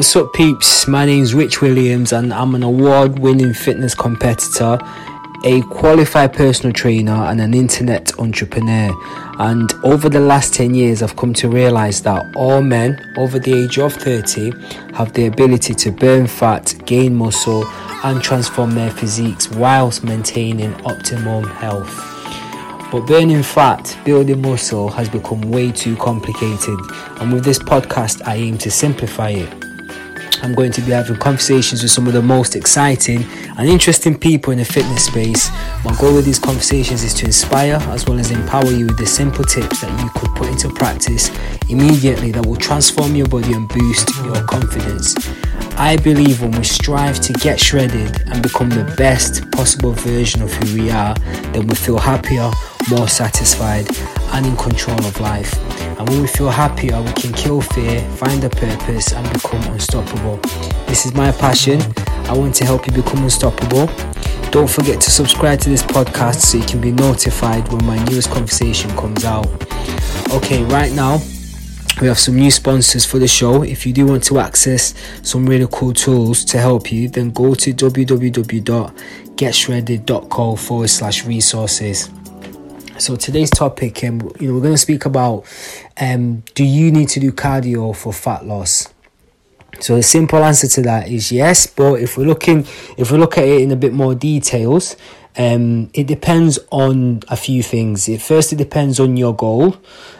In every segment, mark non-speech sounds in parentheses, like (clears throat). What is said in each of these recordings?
What's up, peeps? My name's Rich Williams, and I'm an award winning fitness competitor, a qualified personal trainer, and an internet entrepreneur. And over the last 10 years, I've come to realize that all men over the age of 30 have the ability to burn fat, gain muscle, and transform their physiques whilst maintaining optimum health. But burning fat, building muscle has become way too complicated, and with this podcast, I aim to simplify it. I'm going to be having conversations with some of the most exciting and interesting people in the fitness space. My goal with these conversations is to inspire as well as empower you with the simple tips that you could put into practice immediately that will transform your body and boost your confidence. I believe when we strive to get shredded and become the best possible version of who we are, then we feel happier, more satisfied, and in control of life. And when we feel happier, we can kill fear, find a purpose, and become unstoppable. This is my passion. I want to help you become unstoppable. Don't forget to subscribe to this podcast so you can be notified when my newest conversation comes out. Okay, right now, we have some new sponsors for the show. If you do want to access some really cool tools to help you, then go to www.getshredded.co forward slash resources. So today's topic, um, you know, we're going to speak about um, do you need to do cardio for fat loss? So the simple answer to that is yes, but if we're looking, if we look at it in a bit more details, um, it depends on a few things. It first, it depends on your goal.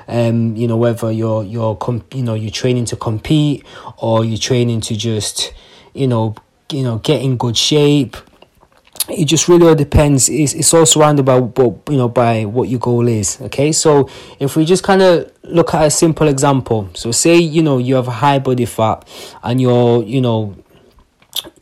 Um, you know, whether you're you're comp- you know you're training to compete or you're training to just you know you know get in good shape it just really all depends. It's, it's all surrounded by what you know by what your goal is. Okay, so if we just kind of look at a simple example, so say you know you have a high body fat and you're you know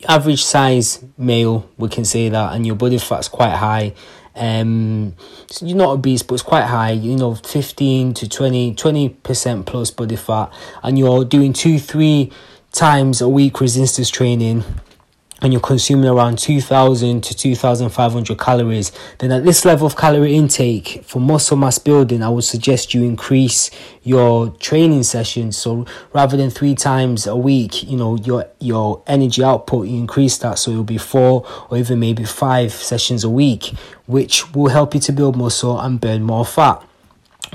average size male, we can say that, and your body fat's quite high. Um, so you're not obese, but it's quite high. You know, fifteen to 20 percent plus body fat, and you're doing two three times a week resistance training and you're consuming around 2000 to 2500 calories then at this level of calorie intake for muscle mass building i would suggest you increase your training sessions. So rather than three times a week you know your your energy output you increase that. So it'll be four or even maybe five sessions a week which will help you to build muscle and burn more fat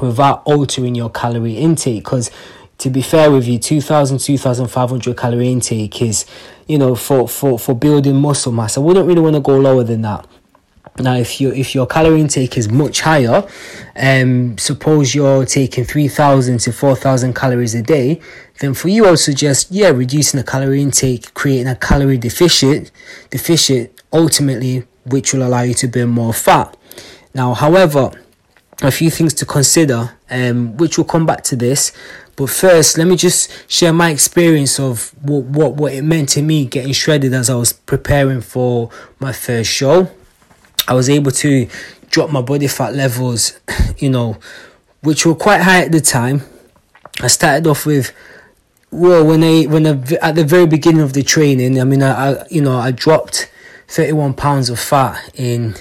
without altering your calorie intake. Because to be fair with you 2000 2500 calorie intake is you know for for for building muscle mass i wouldn't really want to go lower than that. Now if you if your calorie intake is much higher um suppose you're taking 3000 to 4000 calories a day then for you i would suggest yeah reducing the calorie intake creating a calorie deficit deficit ultimately which will allow you to burn more fat. Now however a few things to consider um which will come back to this but first, let me just share my experience of what, what, what it meant to me getting shredded as I was preparing for my first show. I was able to drop my body fat levels, (clears throat) you know, which were quite high at the time. I started off with well when I when I, at the very beginning of the training, I mean I, I you know I dropped 31 pounds of fat in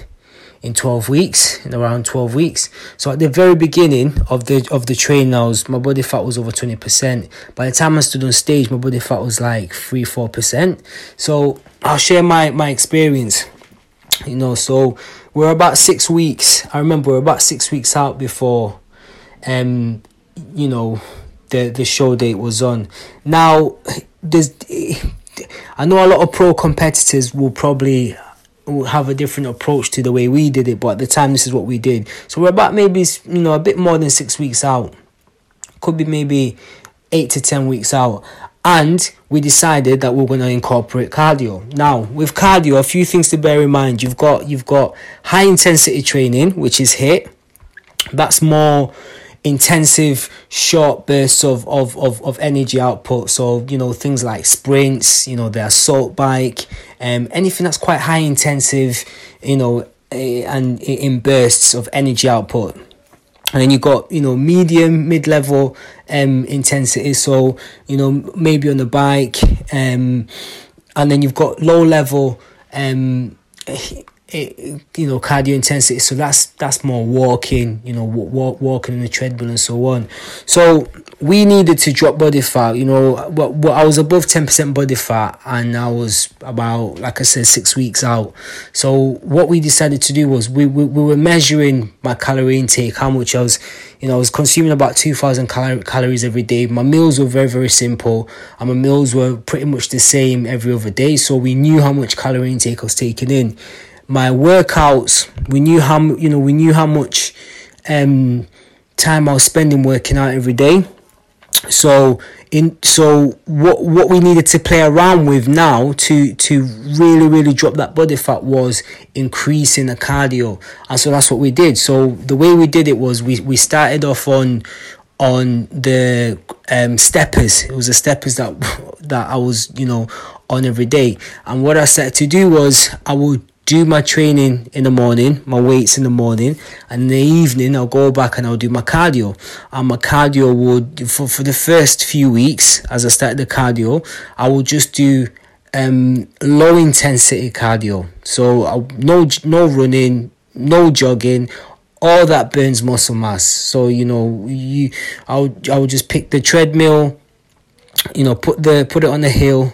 in 12 weeks in around 12 weeks. So at the very beginning of the of the train I was my body fat was over 20% by the time I stood on stage my body fat was like 3 4% so I'll share my my experience you know. So we're about 6 weeks I remember we're about 6 weeks out before um you know the the show date was on. Now there's I know a lot of pro competitors will probably have a different approach to the way we did it, but at the time, this is what we did. So we're about maybe you know a bit more than six weeks out, could be maybe eight to ten weeks out, and we decided that we're going to incorporate cardio. Now, with cardio, a few things to bear in mind. You've got you've got high intensity training, which is HIT. That's more intensive short bursts of, of, of, of energy output. So, you know, things like sprints, you know, the assault bike, um, anything that's quite high intensive, you know, eh, and in bursts of energy output. And then you've got, you know, medium, mid level um, intensity. So, you know, maybe on the bike. Um, and then you've got low level um, it, you know cardio intensity. So that's that's more walking you know walk, walking in the treadmill and so on. So we needed to drop body fat you know what, what i was above 10% body fat and i was about like i said six weeks out. So what we decided to do was we, we, we were measuring my calorie intake how much i was you know i was consuming about 2000 cal- calories every day. My meals were very very simple and my meals were pretty much the same every other day. So we knew how much calorie intake i was taking in my workouts we knew how you know we knew how much um time I was spending working out every day. So in so what what we needed to play around with now to to really really drop that body fat was increasing the cardio. And so that's what we did. So the way we did it was we we started off on on the um steppers. It was the steppers that (laughs) that I was you know on every day. And what I set to do was I would do my training in the morning, my weights in the morning, and in the evening I'll go back and I'll do my cardio. And my cardio would for, for the first few weeks as I started the cardio, I will just do um low intensity cardio. So I'll, no no running, no jogging, all that burns muscle mass. So you know you I'll I'll just pick the treadmill, you know, put the put it on the hill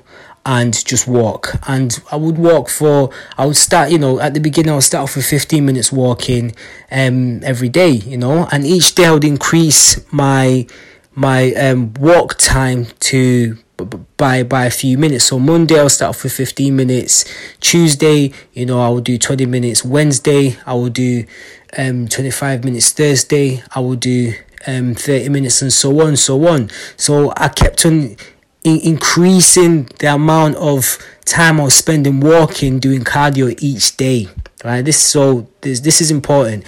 and just walk. And I would walk for, I would start, you know, at the beginning, I'll start off with 15 minutes walking um, every day, you know, and each day I would increase my my um, walk time to by by a few minutes. So Monday I'll start off with 15 minutes. Tuesday, you know, I will do 20 minutes. Wednesday I will do um 25 minutes. Thursday I will do um 30 minutes and so on so on. So I kept on in- increasing the amount of time I was spending walking, doing cardio each day. Right, this so this this is important.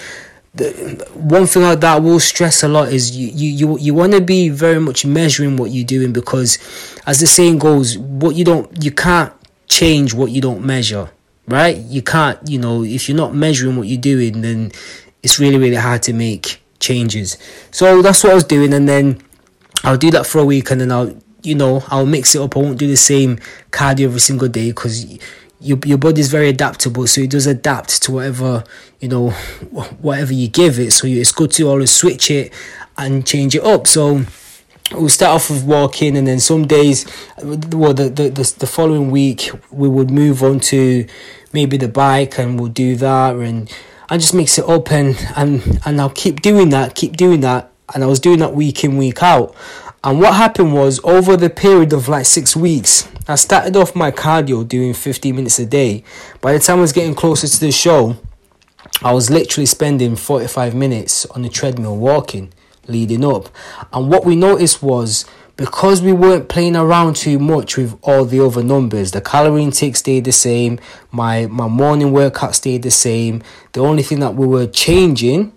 The one thing that I will stress a lot is you you you, you want to be very much measuring what you're doing because, as the saying goes, what you don't you can't change what you don't measure. Right, you can't you know if you're not measuring what you're doing, then it's really really hard to make changes. So that's what I was doing, and then I'll do that for a week, and then I'll you know, I'll mix it up. I won't do the same cardio every single day because your your body's very adaptable, so it does adapt to whatever you know, whatever you give it. So it's good to always switch it and change it up. So we'll start off with walking, and then some days, well, the the the, the following week we would move on to maybe the bike, and we'll do that, and I just mix it up, and and and I'll keep doing that, keep doing that, and I was doing that week in week out and what happened was over the period of like six weeks, I started off my cardio doing 15 minutes a day. By the time I was getting closer to the show, I was literally spending 45 minutes on the treadmill walking leading up. And what we noticed was because we weren't playing around too much with all the other numbers, the calorie intake stayed the same, my, my morning workout stayed the same. The only thing that we were changing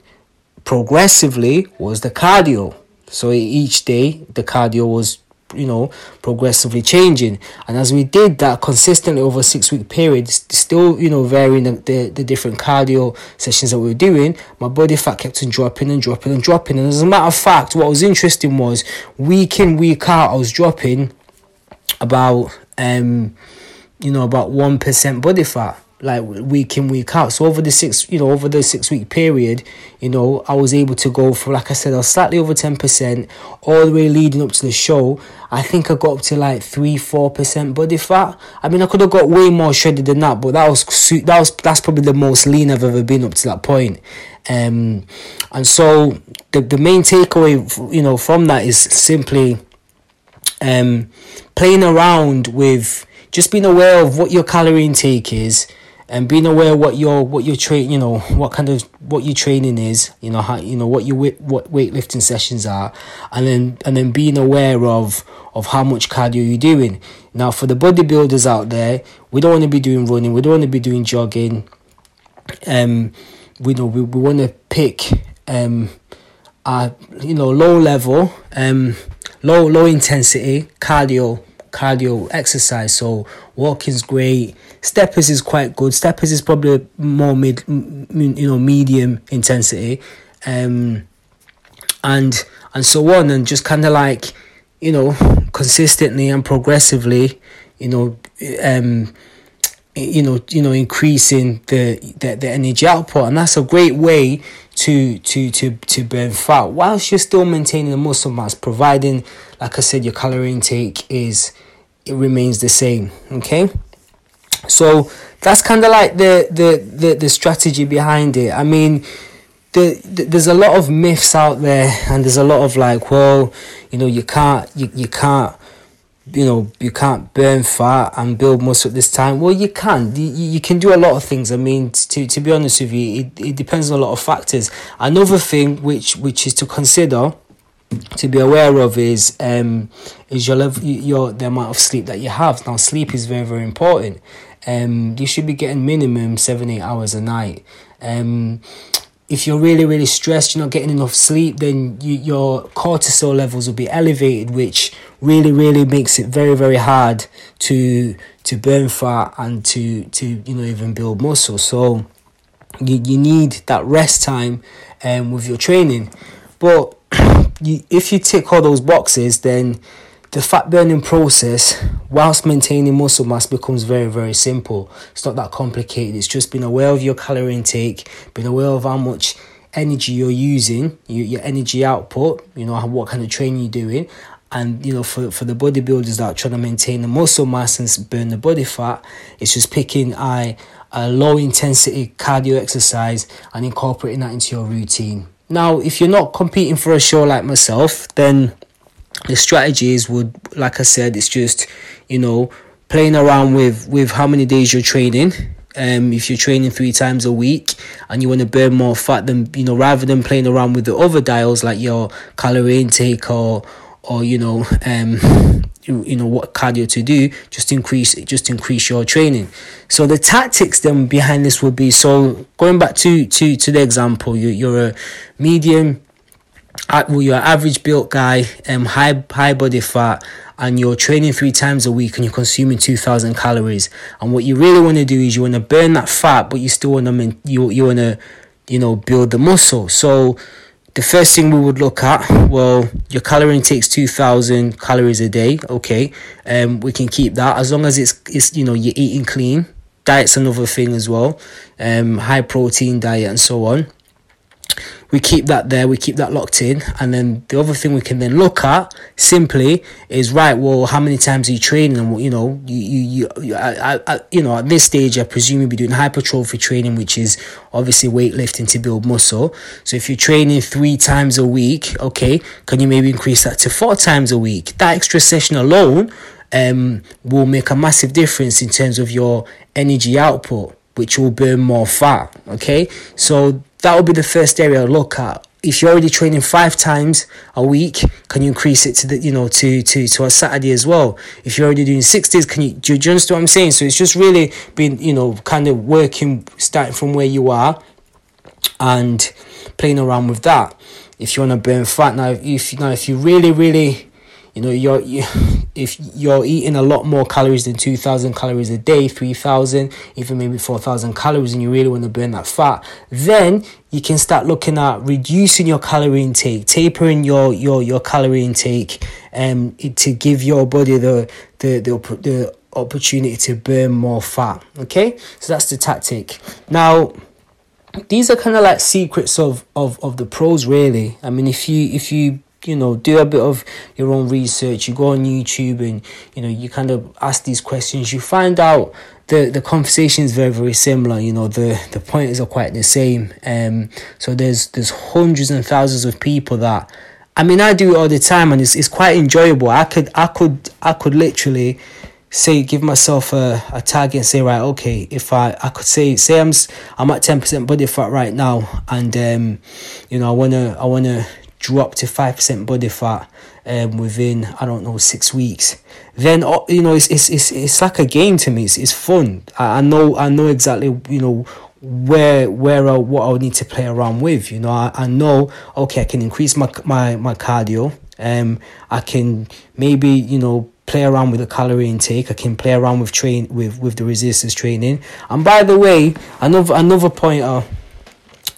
progressively was the cardio. So each day the cardio was you know progressively changing. And as we did that consistently over a six week period still you know varying the, the, the, different cardio sessions that we were doing my body fat kept on dropping and dropping and dropping. And as a matter of fact what was interesting was week in week out i was dropping about um you know about one percent body fat like week in week out. So over the six you know over the six week period you know i was able to go for like i said i was slightly over 10% all the way leading up to the show. I think i got up to like 3 4% body fat. I mean i could have got way more shredded than that but that was that was that's probably the most lean i've ever been up to that point. Um and so the, the main takeaway you know from that is simply um playing around with just being aware of what your calorie intake is and being aware what your what your train you know what kind of what your training is you know how you know what your weight what weightlifting sessions are and then and then being aware of of how much cardio you're doing. Now for the bodybuilders out there we don't want to be doing running we don't want to be doing jogging. Um we know we, we want to pick um a you know low level um low low intensity cardio cardio exercise. So walking's great. Steppers is quite good. Steppers is probably more mid, you know, medium intensity, um, and and so on, and just kind of like, you know, consistently and progressively, you know, um, you know you know increasing the, the the energy output and that's a great way to to to to burn fat whilst you're still maintaining the muscle mass providing like i said your calorie intake is it remains the same okay? So that's kind of like the, the the the strategy behind it. I mean the, the, there's a lot of myths out there and there's a lot of like well you know you can't you, you can't you know you can't burn fat and build muscle at this time. Well you can. You, you can do a lot of things. I mean to to be honest with you it, it depends on a lot of factors. Another thing which which is to consider to be aware of is um is your level your the amount of sleep that you have. Now sleep is very very important. Um you should be getting minimum seven eight hours a night. Um if you're really really stressed you're not getting enough sleep then you, your cortisol levels will be elevated which really really makes it very very hard to to burn fat and to to you know even build muscle. So you, you need that rest time um, with your training. But you, if you tick all those boxes then the fat burning process whilst maintaining muscle mass becomes very very simple. It's not that complicated. It's just being aware of your calorie intake being aware of how much energy you're using your, your energy output you know what kind of training you're doing. And you know for, for the bodybuilders that are trying to maintain the muscle mass and burn the body fat it's just picking a, a low intensity cardio exercise and incorporating that into your routine now if you're not competing for a show like myself then the strategies would like i said it's just you know playing around with with how many days you're training. Um, if you're training three times a week and you want to burn more fat then you know rather than playing around with the other dials like your calorie intake or or you know um you, know what cardio to do just increase just increase your training so the tactics then behind this would be so going back to to to the example you, you're a medium well, you're an average built guy, um, high high body fat, and you're training three times a week, and you're consuming two thousand calories. And what you really want to do is you want to burn that fat, but you still want to you you want to, you know, build the muscle. So the first thing we would look at, well, your calorie takes two thousand calories a day. Okay, um, we can keep that as long as it's it's you know you're eating clean. Diet's another thing as well, um, high protein diet and so on we keep that there, we keep that locked in, and then the other thing we can then look at simply is right. Well, how many times are you training? And you know, you you you, I, I, you know, at this stage, I presume you'll be doing hypertrophy training, which is obviously weightlifting to build muscle. So if you're training three times a week, okay, can you maybe increase that to four times a week? That extra session alone um, will make a massive difference in terms of your energy output, which will burn more fat. Okay, so that would be the first area I look at. If you're already training five times a week, can you increase it to the you know to to to a Saturday as well? If you're already doing six days, can you do, do you understand what I'm saying? So it's just really been you know kind of working starting from where you are and playing around with that. If you want to burn fat now, if now if you really really you know you're you, (laughs) if you're eating a lot more calories than 2000 calories a day 3000 even maybe 4000 calories and you really want to burn that fat then you can start looking at reducing your calorie intake tapering your your your calorie intake um to give your body the the the, the opportunity to burn more fat okay? So that's the tactic. Now these are kind of like secrets of, of of the pros really. I mean if you if you you know do a bit of your own research you go on youtube and you know you kind of ask these questions you find out the the conversation is very very similar you know the the pointers are quite the same. Um so there's there's hundreds and thousands of people that i mean i do it all the time and it's, it's quite enjoyable. I could i could i could literally say give myself a, a target and say right okay if i i could say say i'm i'm at 10% body fat right now and um you know i want to i want to drop to 5% body fat um, within I don't know six weeks. Then uh, you know it's it's it's, it's like a game to me. It's, it's fun. I, I know I know exactly you know where where I, what I need to play around with you know. I, I know okay I can increase my my my cardio. Um I can maybe you know play around with the calorie intake. I can play around with train with with the resistance training. And by the way another another pointer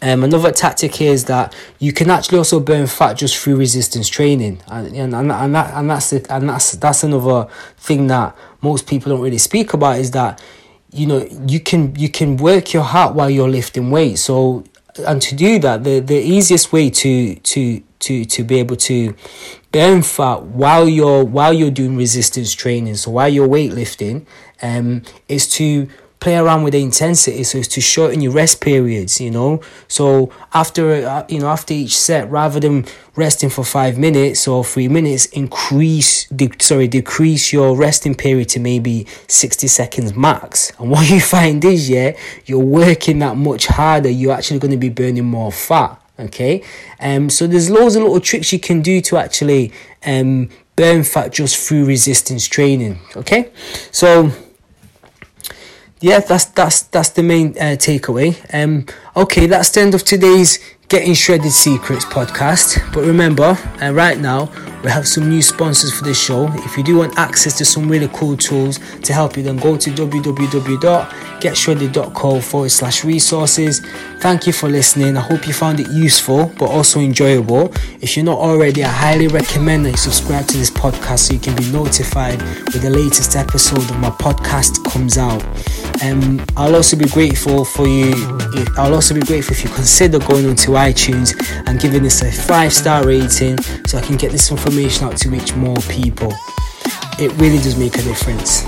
um, another tactic here is that you can actually also burn fat just through resistance training, and and, and, that and that's it, and that's that's another thing that most people don't really speak about is that you know you can you can work your heart while you're lifting weights so and to do that the the easiest way to to to to be able to burn fat while you're while you're doing resistance training so while you're weightlifting um is to play around with the intensity so it's to shorten your rest periods you know? So after uh, you know after each set rather than resting for five minutes or three minutes increase de- sorry decrease your resting period to maybe 60 seconds max. And what (laughs) you find is yeah you're working that much harder you're actually going to be burning more fat okay? Um so there's loads of little tricks you can do to actually um burn fat just through resistance training okay? So yeah, that's that's that's the main uh, takeaway. Um, okay, that's the end of today's Getting Shredded Secrets podcast. But remember, uh, right now we have some new sponsors for this show. If you do want access to some really cool tools to help you, then go to www.getshredded.co forward slash resources. Thank you for listening. I hope you found it useful but also enjoyable. If you're not already, I highly recommend that you subscribe to this podcast so you can be notified when the latest episode of my podcast comes out. Um, I'll also be grateful for you. I'll also be grateful if you consider going onto iTunes and giving this a five star rating so I can get this information out to reach more people. It really does make a difference.